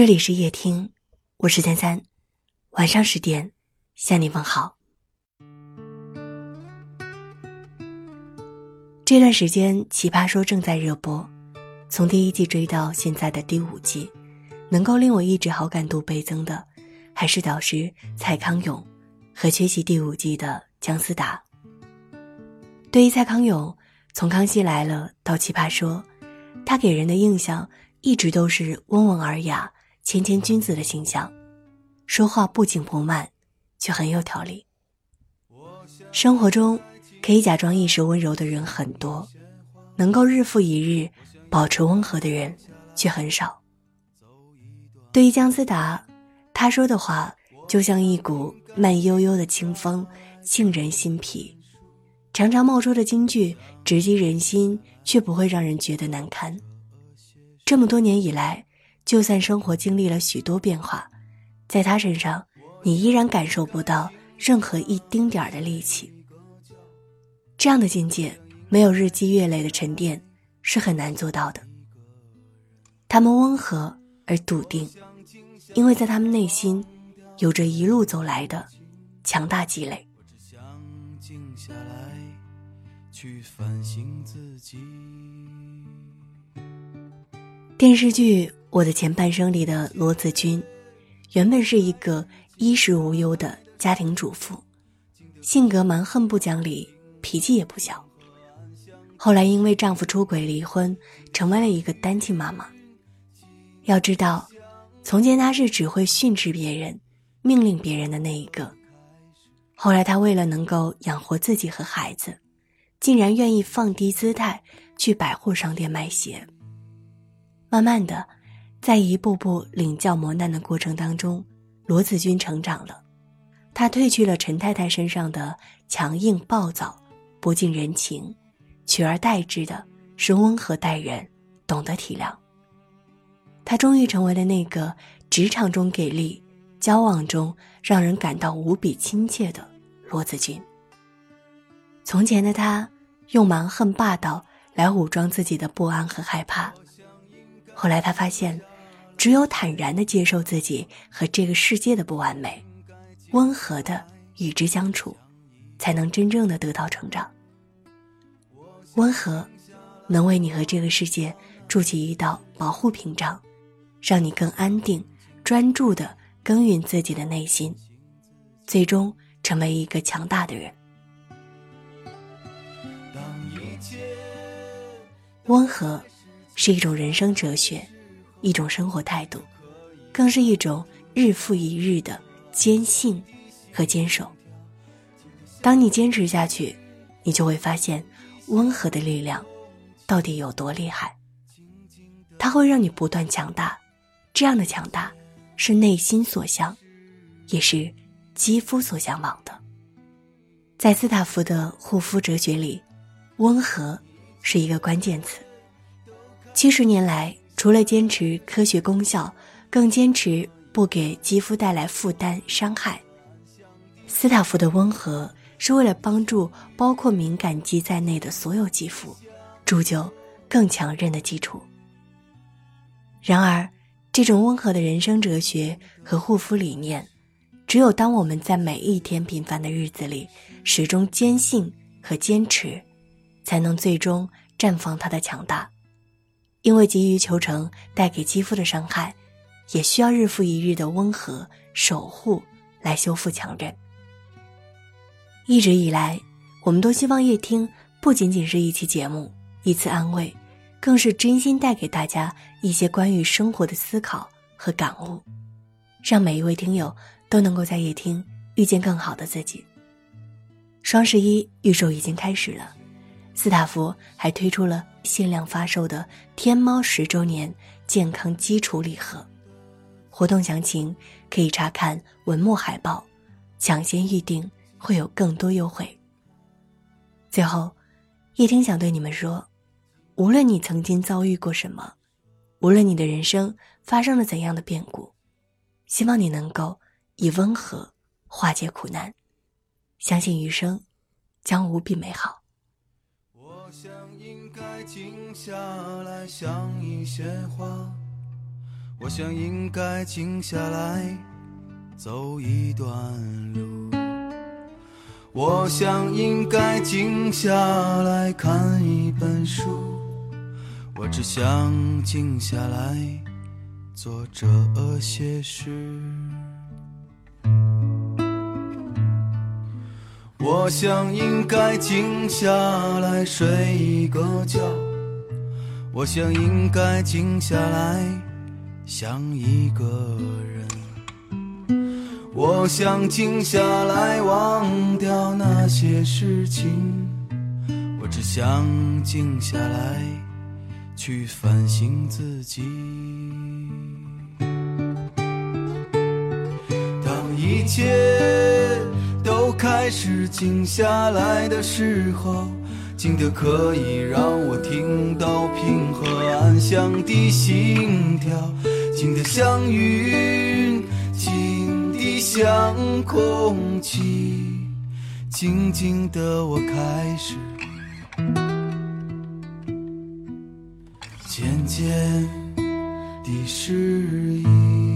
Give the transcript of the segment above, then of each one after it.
这里是夜听，我是三三，晚上十点向你问好。这段时间《奇葩说》正在热播，从第一季追到现在的第五季，能够令我一直好感度倍增的，还是导师蔡康永和缺席第五季的姜思达。对于蔡康永，从《康熙来了》到《奇葩说》，他给人的印象一直都是温文尔雅、谦谦君子的形象，说话不紧不慢，却很有条理。生活中。可以假装一时温柔的人很多，能够日复一日保持温和的人却很少。对于姜思达，他说的话就像一股慢悠悠的清风，沁人心脾。常常冒出的金句直击人心，却不会让人觉得难堪。这么多年以来，就算生活经历了许多变化，在他身上，你依然感受不到任何一丁点儿的力气。这样的境界，没有日积月累的沉淀，是很难做到的。他们温和而笃定，因为在他们内心，有着一路走来的强大积累。电视剧《我的前半生》里的罗子君，原本是一个衣食无忧的家庭主妇，性格蛮横不讲理。脾气也不小。后来因为丈夫出轨离婚，成为了一个单亲妈妈。要知道，从前她是只会训斥别人、命令别人的那一个。后来她为了能够养活自己和孩子，竟然愿意放低姿态去百货商店卖鞋。慢慢的，在一步步领教磨难的过程当中，罗子君成长了。她褪去了陈太太身上的强硬暴躁。不近人情，取而代之的是温和待人，懂得体谅。他终于成为了那个职场中给力、交往中让人感到无比亲切的罗子君。从前的他用蛮横霸道来武装自己的不安和害怕，后来他发现，只有坦然的接受自己和这个世界的不完美，温和的与之相处。才能真正的得到成长。温和，能为你和这个世界筑起一道保护屏障，让你更安定、专注的耕耘自己的内心，最终成为一个强大的人。温和，是一种人生哲学，一种生活态度，更是一种日复一日的坚信和坚守。当你坚持下去，你就会发现，温和的力量到底有多厉害。它会让你不断强大，这样的强大是内心所向，也是肌肤所向往的。在斯塔福的护肤哲学里，温和是一个关键词。七十年来，除了坚持科学功效，更坚持不给肌肤带来负担伤害。斯塔福的温和。是为了帮助包括敏感肌在内的所有肌肤，铸就更强韧的基础。然而，这种温和的人生哲学和护肤理念，只有当我们在每一天平凡的日子里始终坚信和坚持，才能最终绽放它的强大。因为急于求成带给肌肤的伤害，也需要日复一日的温和守护来修复强韧。一直以来，我们都希望夜听不仅仅是一期节目、一次安慰，更是真心带给大家一些关于生活的思考和感悟，让每一位听友都能够在夜听遇见更好的自己。双十一预售已经开始了，斯塔福还推出了限量发售的天猫十周年健康基础礼盒，活动详情可以查看文末海报，抢先预定。会有更多优惠。最后，叶听想对你们说：无论你曾经遭遇过什么，无论你的人生发生了怎样的变故，希望你能够以温和化解苦难，相信余生将无比美好。静下来想一些话。我想应该静下来走一段路。我想应该静下来看一本书。我只想静下来做这些事。我想应该静下来睡一个觉。我想应该静下来想一个人。我想静下来忘掉那些事情。我只想静下来去反省自己。当一切。开始静下来的时候，静得可以让我听到平和安详的心跳，静得像云，静得像空气，静静的我开始渐渐地适应。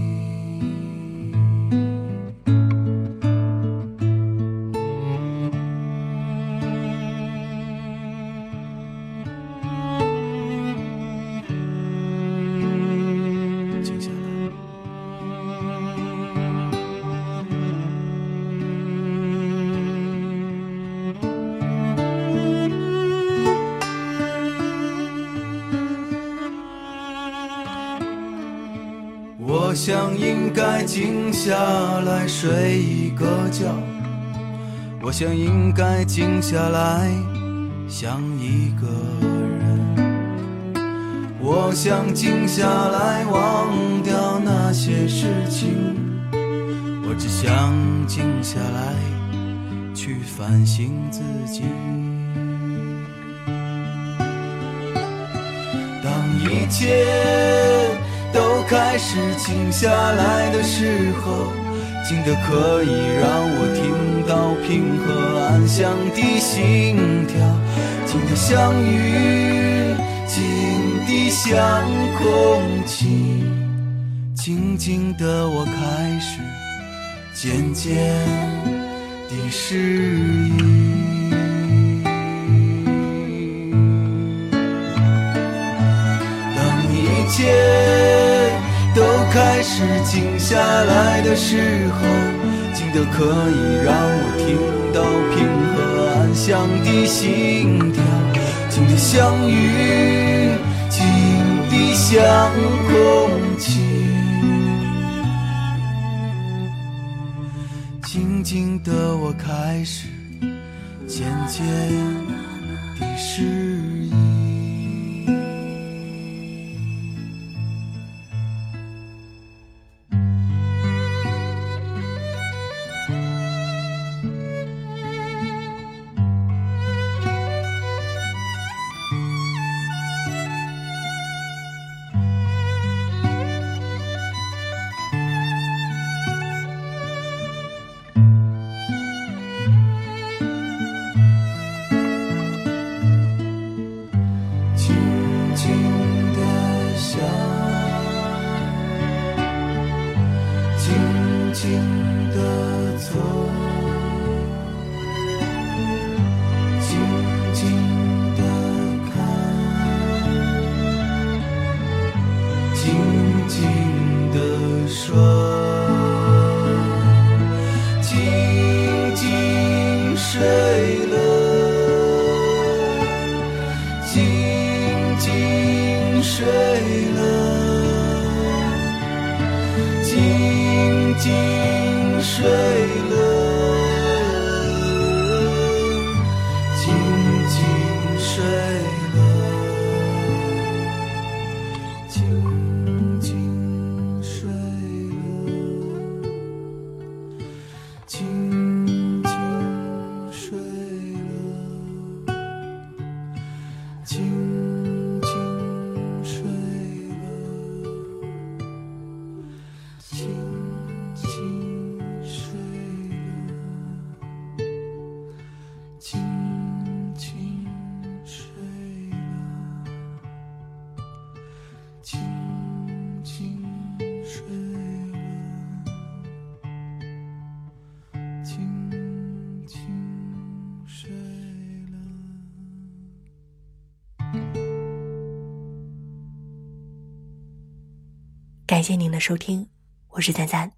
想应该静下来睡一个觉，我想应该静下来想一个人，我想静下来忘掉那些事情，我只想静下来去反省自己。当一切。开始静下来的时候，静得可以让我听到平和安详的心跳，静得像雨，静得像空气，静静的我开始渐渐地适应。是静下来的时候，静得可以让我听到平和安详的心跳，静得像云，静得像空气，静静的我开始渐渐地适应。静静的走静静的看静静的说静静睡了感谢您的收听，我是赞赞。